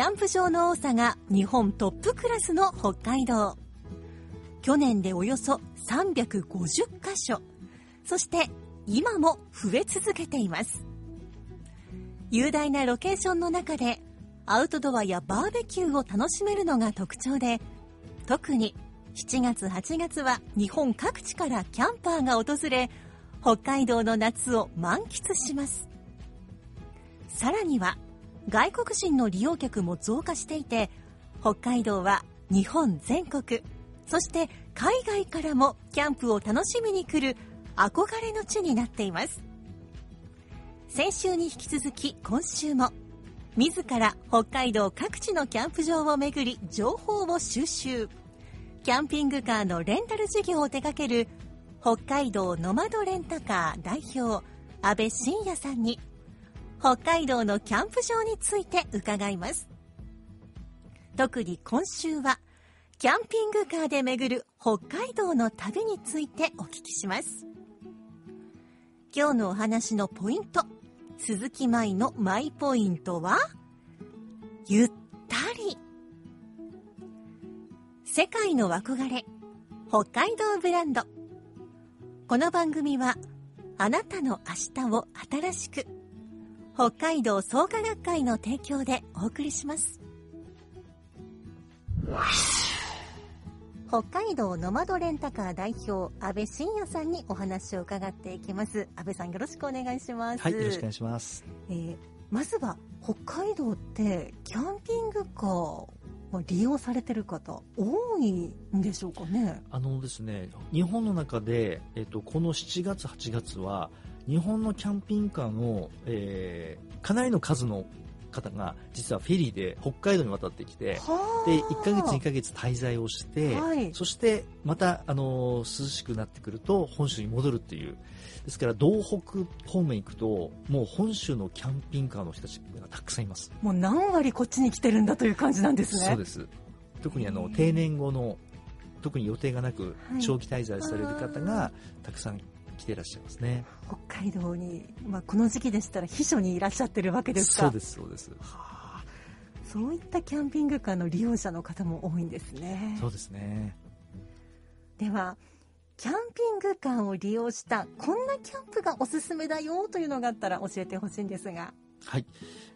キャンプ場の多さが日本トップクラスの北海道。去年でおよそ350カ所。そして今も増え続けています。雄大なロケーションの中でアウトドアやバーベキューを楽しめるのが特徴で、特に7月8月は日本各地からキャンパーが訪れ、北海道の夏を満喫します。さらには外国人の利用客も増加していて、北海道は日本全国、そして海外からもキャンプを楽しみに来る憧れの地になっています。先週に引き続き今週も自ら北海道各地のキャンプ場を巡り情報を収集キャンピングカーのレンタル事業を手掛ける北海道ノマドレンタカー代表安倍晋也さんに北海道のキャンプ場について伺います。特に今週はキャンピングカーで巡る北海道の旅についてお聞きします。今日のお話のポイント鈴木舞のマイポイントはゆったり。世界の憧れ北海道ブランド。この番組はあなたの明日を新しく北海道創価学会の提供でお送りします。北海道ノマドレンタカー代表安倍晋也さんにお話を伺っていきます。安倍さんよろしくお願いします。はい、よろしくお願いします。えーまずは北海道ってキャンピングカーを利用されてる方多いんでしょうかね。あのですね、日本の中で、えっと、この7月、8月は、日本のキャンピングカーの、えーかなりの数の方が、実はフェリーで北海道に渡ってきて、はで、1ヶ月、2ヶ月滞在をして、はいそして、また、あの涼しくなってくると、本州に戻るっていう。ですから、道北方面行くと、もう本州のキャンピングカーの人たちがたくさんいます。もう何割こっちに来てるんだという感じなんですねそうです。特にあの定年後の特に予定がなくはい長期滞在される方がたくさん来ていらっしゃいますね。北海道に、まあ、この時期でしたら秘書にいらっしゃってるわけですかそうですそうです。はあそういったキャンピングカーの利用者の方も多いんですねそうですね。ではキャンピングカーを利用したこんなキャンプがおすすめだよというのがあったら教えてほしいんですがはい。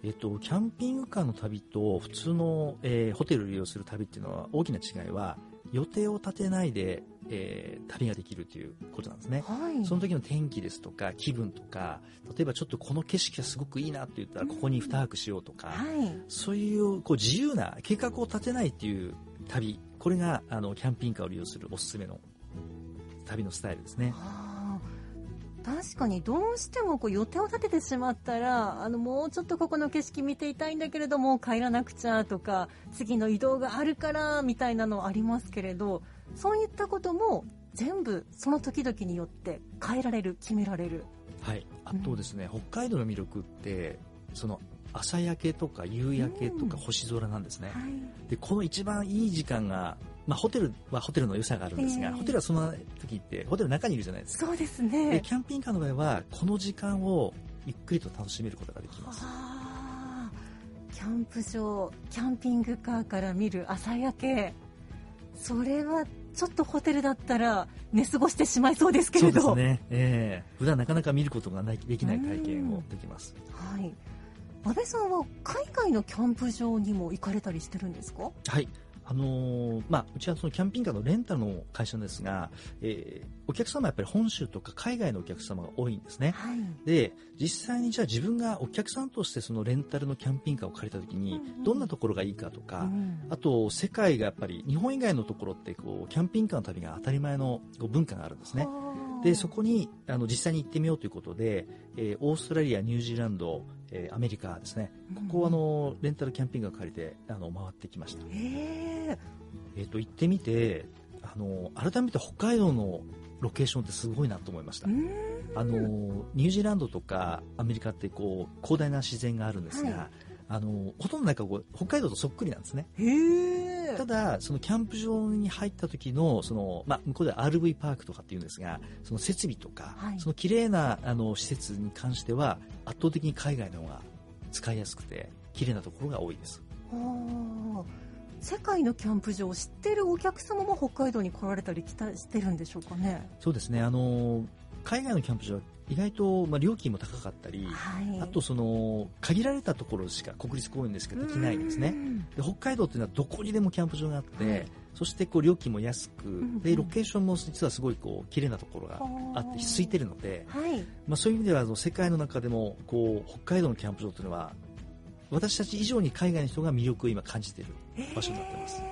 えっとキャンピングカーの旅と普通の、えーホテルを利用する旅っていうのは大きな違いは予定を立てないで、えー旅ができるということなんですね。はいその時の天気ですとか気分とか例えばちょっとこの景色がすごくいいなって言ったらここに2泊しようとか、はいそういうこう自由な計画を立てないっていう旅、これがあのキャンピングカーを利用するおすすめの旅のスタイルですね。確かにどうしてもこう予定を立ててしまったらあのもうちょっとここの景色見ていたいんだけれども帰らなくちゃとか次の移動があるからみたいなのありますけれどそういったことも全部その時々によって変えられる決められるはい。あとですね、北海道の魅力って、その朝焼けとか夕焼けとかうん星空なんですね。はいで、この一番いい時間が、まあホテルはホテルの良さがあるんですが、ええホテルはその時って、ホテルの中にいるじゃないですか。そうですで、ねキャンピングカーの場合は、この時間をゆっくりと楽しめることができます。キャンプ場キャンピングカーから見る朝焼けそれはちょっとホテルだったら寝過ごしてしまいそうですけそれどうですね。ええ普段なかなか見ることがないできない体験をできます。はい、安倍さんは海外のキャンプ場にも行かれたりしてるんですか？はい。あのーまあ、うちはそのキャンピングカーのレンタルの会社ですが、えーお客様はやっぱり本州とか海外のお客様が多いんですね。はい。で、実際にじゃあ自分がお客さんとしてそのレンタルのキャンピングカーを借りた時にどんなところがいいかとか、うんあと世界がやっぱり日本以外のところってこうキャンピングカーの旅が当たり前のこう文化があるんですね。はあで、そこにあの実際に行ってみようということで、えーオーストラリア、ニュージーランド、えーアメリカですね。ここをあのレンタルキャンピングカー借りてあの回ってきました。へえ。えっ、と行ってみて、あの改めて北海道のロケーションってすごいなと思いましたう。んあのニュージーランドとかアメリカってこう広大な自然があるんですが、はいあのほとんどなんかこう北海道とそっくりなんですね。へえ。ただ、そのキャンプ場に入った時の、その、まあ、向こうでは RV パークとかって言うんですが、その設備とか、はいその綺麗な、あの、施設に関しては、圧倒的に海外の方が使いやすくて、綺麗なところが多いです。はあ世界のキャンプ場を知ってるお客様も北海道に来られたり来たしてるんでしょうかね。そうですね、あの、海外のキャンプ場は意外と、まあ、料金も高かったり、はい。あとその、限られたところしか、国立公園でしかできないんですね。うん。で北海道っていうのはどこにでもキャンプ場があって、はいそしてこう料金も安く、んでロケーションも実はすごいこう綺麗なところがあってはあ空いてるので、はい。まあ、そういう意味では世界の中でもこう北海道のキャンプ場というのは私たち以上に海外の人が魅力を今感じている場所になってます。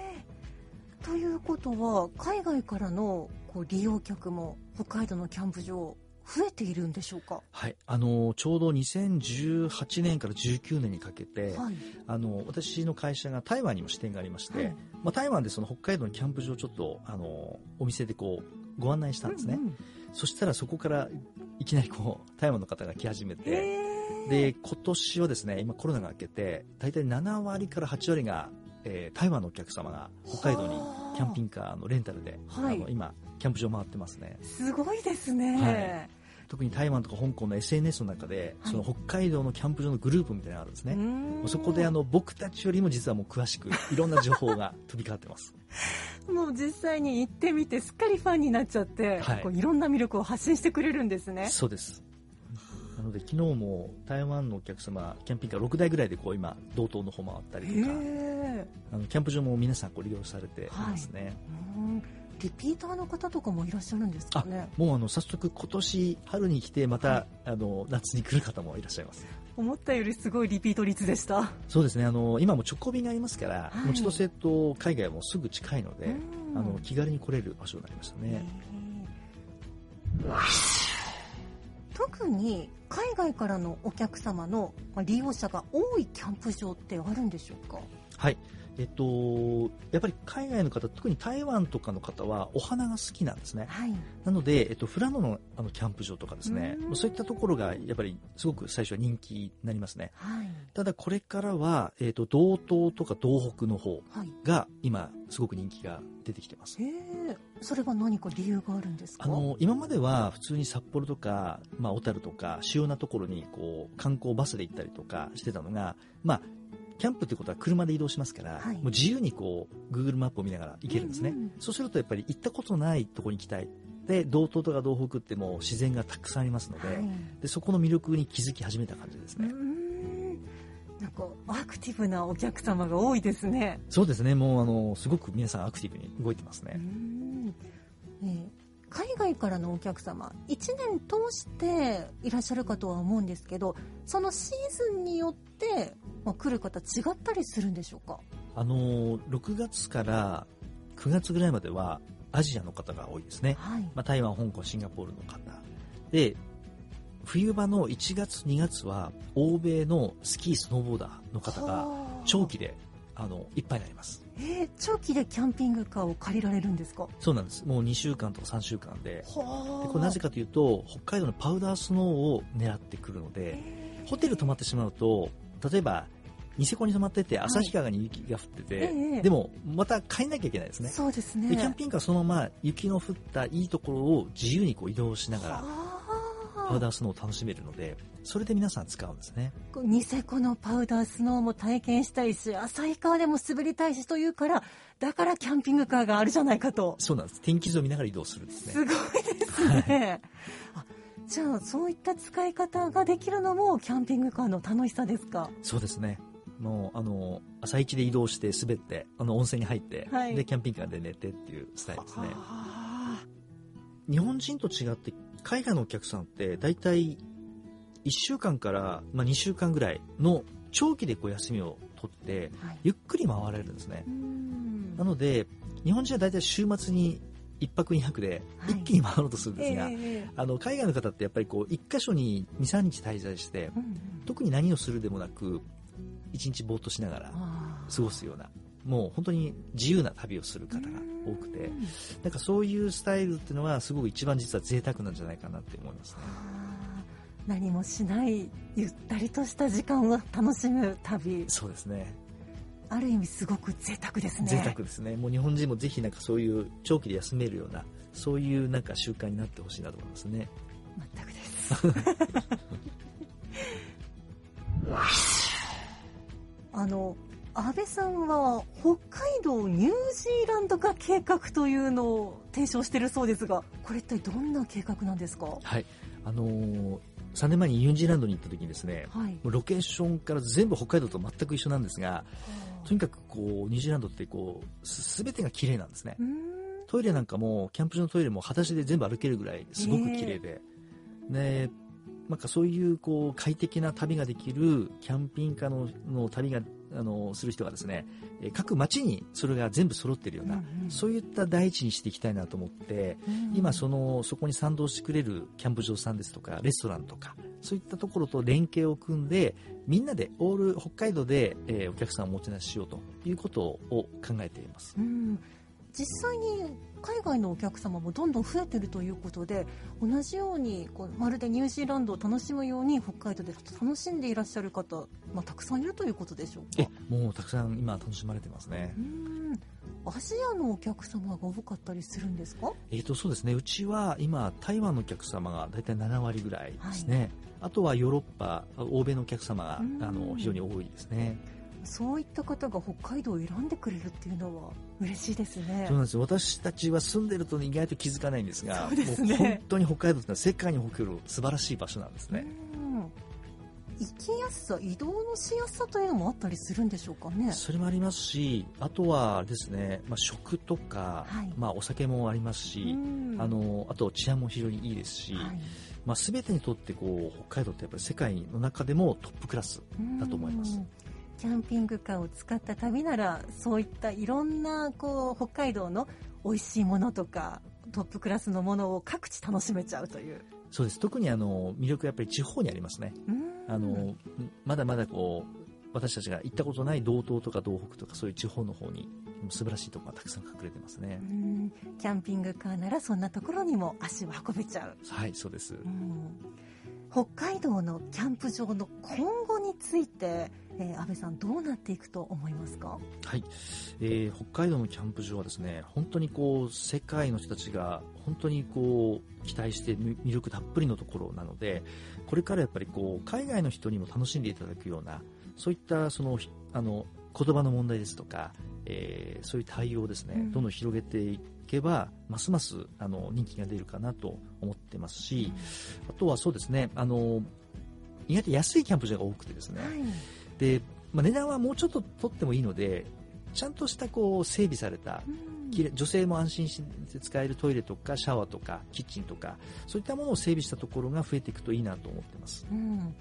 ということは海外からのこう利用客も北海道のキャンプ場増えているんでしょうか？はい、あのちょうど2018年から19年にかけて、はい。あの私の会社が台湾にも支店がありまして、はい。まあ、台湾でその北海道のキャンプ場をちょっとあのお店でこうご案内したんですね、うんうんそしたらそこからいきなりこう台湾の方が来始めて、で今年はですね今コロナが明けて大体7割から8割が、えー台湾のお客様が北海道にはあ。キャンピングカーのレンタルで、はい。あの今キャンプ場回ってますね。すごいですね。はい。特に台湾とか香港の SNS の中で、はい。その北海道のキャンプ場のグループみたいなのがあるんですね、うん。そこであの僕たちよりも実はもう詳しく いろんな情報が飛び交ってます。もう実際に行ってみてすっかりファンになっちゃって、はい。こういろんな魅力を発信してくれるんですね。そうです。なので昨日も台湾のお客様キャンピングカー6台ぐらいでこう今道東の方回ったりとか。へあのキャンプ場も皆さんこう利用されていますね、ーうんリピーターの方とかもいらっしゃるんですかね？もうあの早速今年春に来てまた、あの夏に来る方もいらっしゃいます。思ったよりすごいリピート率でした。そうですね。あの今も直行便がありますから、はい。もう千歳と海外もすぐ近いので、うん。あの気軽に来れる場所になりましたね、特に海外からのお客様のまあ利用者が多いキャンプ場ってあるんでしょうか？はいえっと、やっぱり海外の方、特に台湾とかの方はお花が好きなんですね。はい。なので、えっと、富良野のあのキャンプ場とかですねう、んそういったところがやっぱりすごく最初は人気になりますね。はい。ただこれからは、えっと、道東とか東北の方はい。が今すごく人気が出てきてます。へえ、それは何か理由があるんですか？あの今までは普通に札幌とか、まあ、小樽とか主要なところにこう観光バスで行ったりとかしてたのが、まあ、キャンプってことは車で移動しますから、はい。もう自由にこう Google マップを見ながら行けるんですね、うんうんそうするとやっぱり行ったことないところに行きたい。で道東とか道北ってもう自然がたくさんありますので,、はい。でそこの魅力に気づき始めた感じですね、なんかアクティブなお客様が多いですね。そうですね。もうあのすごく皆さんアクティブに動いてますね、海外からのお客様1年通していらっしゃるかとは思うんですけどそのシーズンによって、まあ、来る方違ったりするんでしょうか？あの6月から9月ぐらいまではアジアの方が多いですねはい、まあ、台湾、香港、シンガポールの方。で、冬場の1月、2月は、欧米のスキー、スノーボーダーの方が、はあ長期で、あの、いっぱいになります。えー長期でキャンピングカーを借りられるんですか？そうなんです。もう2週間とか3週間で。ではこれなぜかというと、北海道のパウダースノーを狙ってくるので、ホテル泊まってしまうと、例えば、ニセコに泊まってて、旭川に雪が降ってて、ええでも、また帰んなきゃいけないですね。そうですね。でキャンピングカーはそのまま雪の降ったいいところを自由にこう移動しながら、パウはダースノーを楽しめるので、それで皆さん使うんですね。あニセコのパウダースノーも体験したいし旭川でも滑りたいしというからだからキャンピングカーがあるじゃないかとそうなんです。天気図を見ながら移動するんですね。すごいですね。あじゃあそういった使い方ができるのもキャンピングカーの楽しさですか？そうですね。もう、あの、朝一で移動して滑って、あの、温泉に入って、はいで、キャンピングカーで寝てっていうスタイルですね。あ日本人と違って、海外のお客さんって、大体、1週間から、まあ、2週間ぐらいの長期でこう休みを取って、ーはい。ゆっくり回られるんですね。う。ん。なので、日本人は大体週末に1泊2泊ではい。一気に回ろうとするんですが、ええあの海外の方ってやっぱりこう1箇所に2、3日滞在して、うんうん特に何をするでもなく、1日ぼーっとしながら過ごすような、もう本当に自由な旅をする方が多くてう、んなんかそういうスタイルっていうのはすごく一番実は贅沢なんじゃないかなって思いますね。何もしないゆったりとした時間を楽しむ旅そうですね。ある意味すごく贅沢ですね贅沢ですね。もう日本人もぜひなんかそういう長期で休めるような、そういうなんか習慣になってほしいなと思いますね。全くです あの安倍さんは北海道ニュージーランド化計画というのを提唱しているそうですがこれ一体どんな計画なんですか？はい。あのー3年前にニュージーランドに行った時にですね、はい。もうロケーションから全部北海道と全く一緒なんですが、とにかくこう、ニュージーランドってこう、すべてが綺麗なんですね。トイレなんかも、キャンプ場のトイレも裸足で全部歩けるぐらい、すごく綺麗で。で、なんかそういうこう快適な旅ができるキャンピングカーのの旅があのする人がですね、えー各町にそれが全部揃ってるような、うんうん。そういった第一にしていきたいなと思って、今そのそこに賛同してくれるキャンプ場さんですとかレストランとかそういったところと連携を組んでみんなでオール北海道で、えーお客さんをおもてなししようということを考えています。うん実際に海外のお客様もどんどん増えてるということで同じようにこうまるでニュージーランドを楽しむように北海道で楽しんでいらっしゃる方、まあ、たくさんいるということでしょうえかもうたくさん今楽しまれてますね。う。んアジアのお客様が多かったりするんですか？えー、とそうですね。うちは今台湾のお客様が大体7割ぐらいですね、あとはヨーロッパ欧米のお客様がうん。あの非常に多いですねそういった方が北海道を選んでくれるっていうのは嬉しいですね。そうなんです。よ私たちは住んでると意外と気づかないんですがそうですね。本当に北海道ってのは世界に誇る素晴らしい場所なんですね、うん行きやすさ移動のしやすさというのもあったりするんでしょうかね。それもありますしあとはですね、まあ、食とか、はい。まあ、お酒もありますし、うん。あのあと治安も非常にいいですし、はい。まあ、全てにとってこう北海道ってやっぱり世界の中でもトップクラスだと思います。うんキャンピングカーを使った旅ならそういったいろんなこう北海道の美味しいものとかトップクラスのものを各地楽しめちゃうという。そうです。特にあの魅力はやっぱり地方にありますね。うん。あのまだまだこう私たちが行ったことない道東とか道北とかそういう地方の方に素晴らしいところがたくさん隠れてますね。う、ん。キャンピングカーならそんなところにも足を運べちゃう。はいそうです、うん。北海道のキャンプ場の今後について、えー安倍さんどうなっていくと思いますか？はい、えー北海道のキャンプ場はですね本当にこう世界の人たちが本当にこう期待してみ魅力たっぷりのところなのでこれからやっぱりこう海外の人にも楽しんでいただくようなそういったそのひあの言葉の問題ですとか、えーそういう対応をですね、うん。どんどん広げていけばますますあの人気が出るかなと思ってますし、あとはそうですねあの意外と安いキャンプ場が多くてですね、はい。で、まあ、値段はもうちょっと取ってもいいのでちゃんとしたこう整備されたうん。女性も安心して使えるトイレとかシャワーとかキッチンとかそういったものを整備したところが増えていくといいなと思ってます。うん。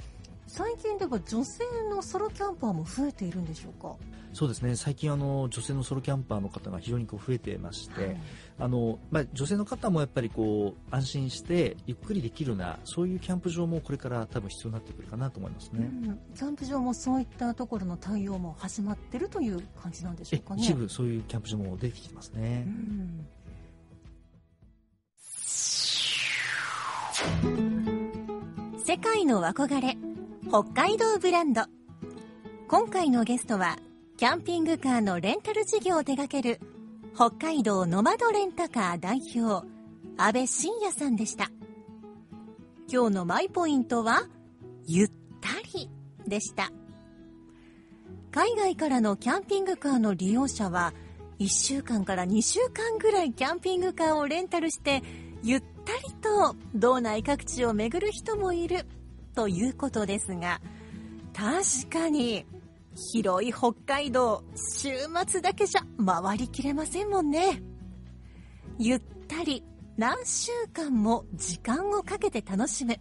最近では女性のソロキャンパーも増えているんでしょうか？そうですね。最近あの女性のソロキャンパーの方が非常にこう増えてまして、はい。あのまあ、女性の方もやっぱりこう安心してゆっくりできるようなそういうキャンプ場もこれから多分必要になってくるかなと思いますね、うん。キャンプ場もそういったところの対応も始まってるという感じなんでしょえうかね。一部そういうキャンプ場も出てきてますね、うん。世界の憧れ北海道ブランド。今回のゲストはキャンピングカーのレンタル事業を手掛ける北海道ノマドレンタカー代表安倍真也さんでした。今日のマイポイントはゆったりでした。海外からのキャンピングカーの利用者は1週間から2週間ぐらいキャンピングカーをレンタルしてゆったりと道内各地を巡る人もいるということですが、確かに広い北海道、週末だけじゃ回りきれませんもんね。ゆったり何週間も時間をかけて楽しむ。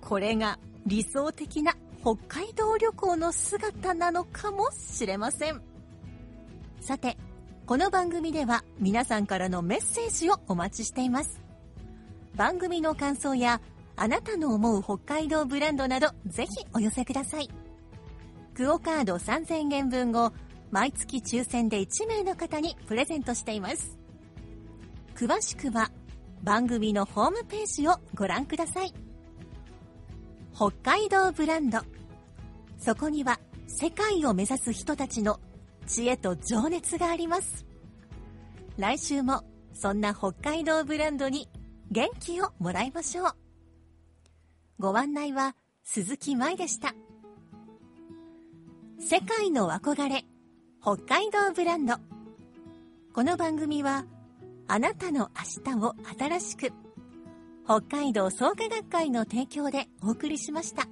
これが理想的な北海道旅行の姿なのかもしれません。さて、この番組では皆さんからのメッセージをお待ちしています。番組の感想やあなたの思う北海道ブランドなどぜひお寄せください。クオカード3000円分を毎月抽選で1名の方にプレゼントしています。詳しくは番組のホームページをご覧ください。北海道ブランド。そこには世界を目指す人たちの知恵と情熱があります。来週もそんな北海道ブランドに元気をもらいましょう。ご案内は鈴木舞でした。世界の憧れ、北海道ブランド。この番組は、あなたの明日を新しく、北海道創価学会の提供でお送りしました。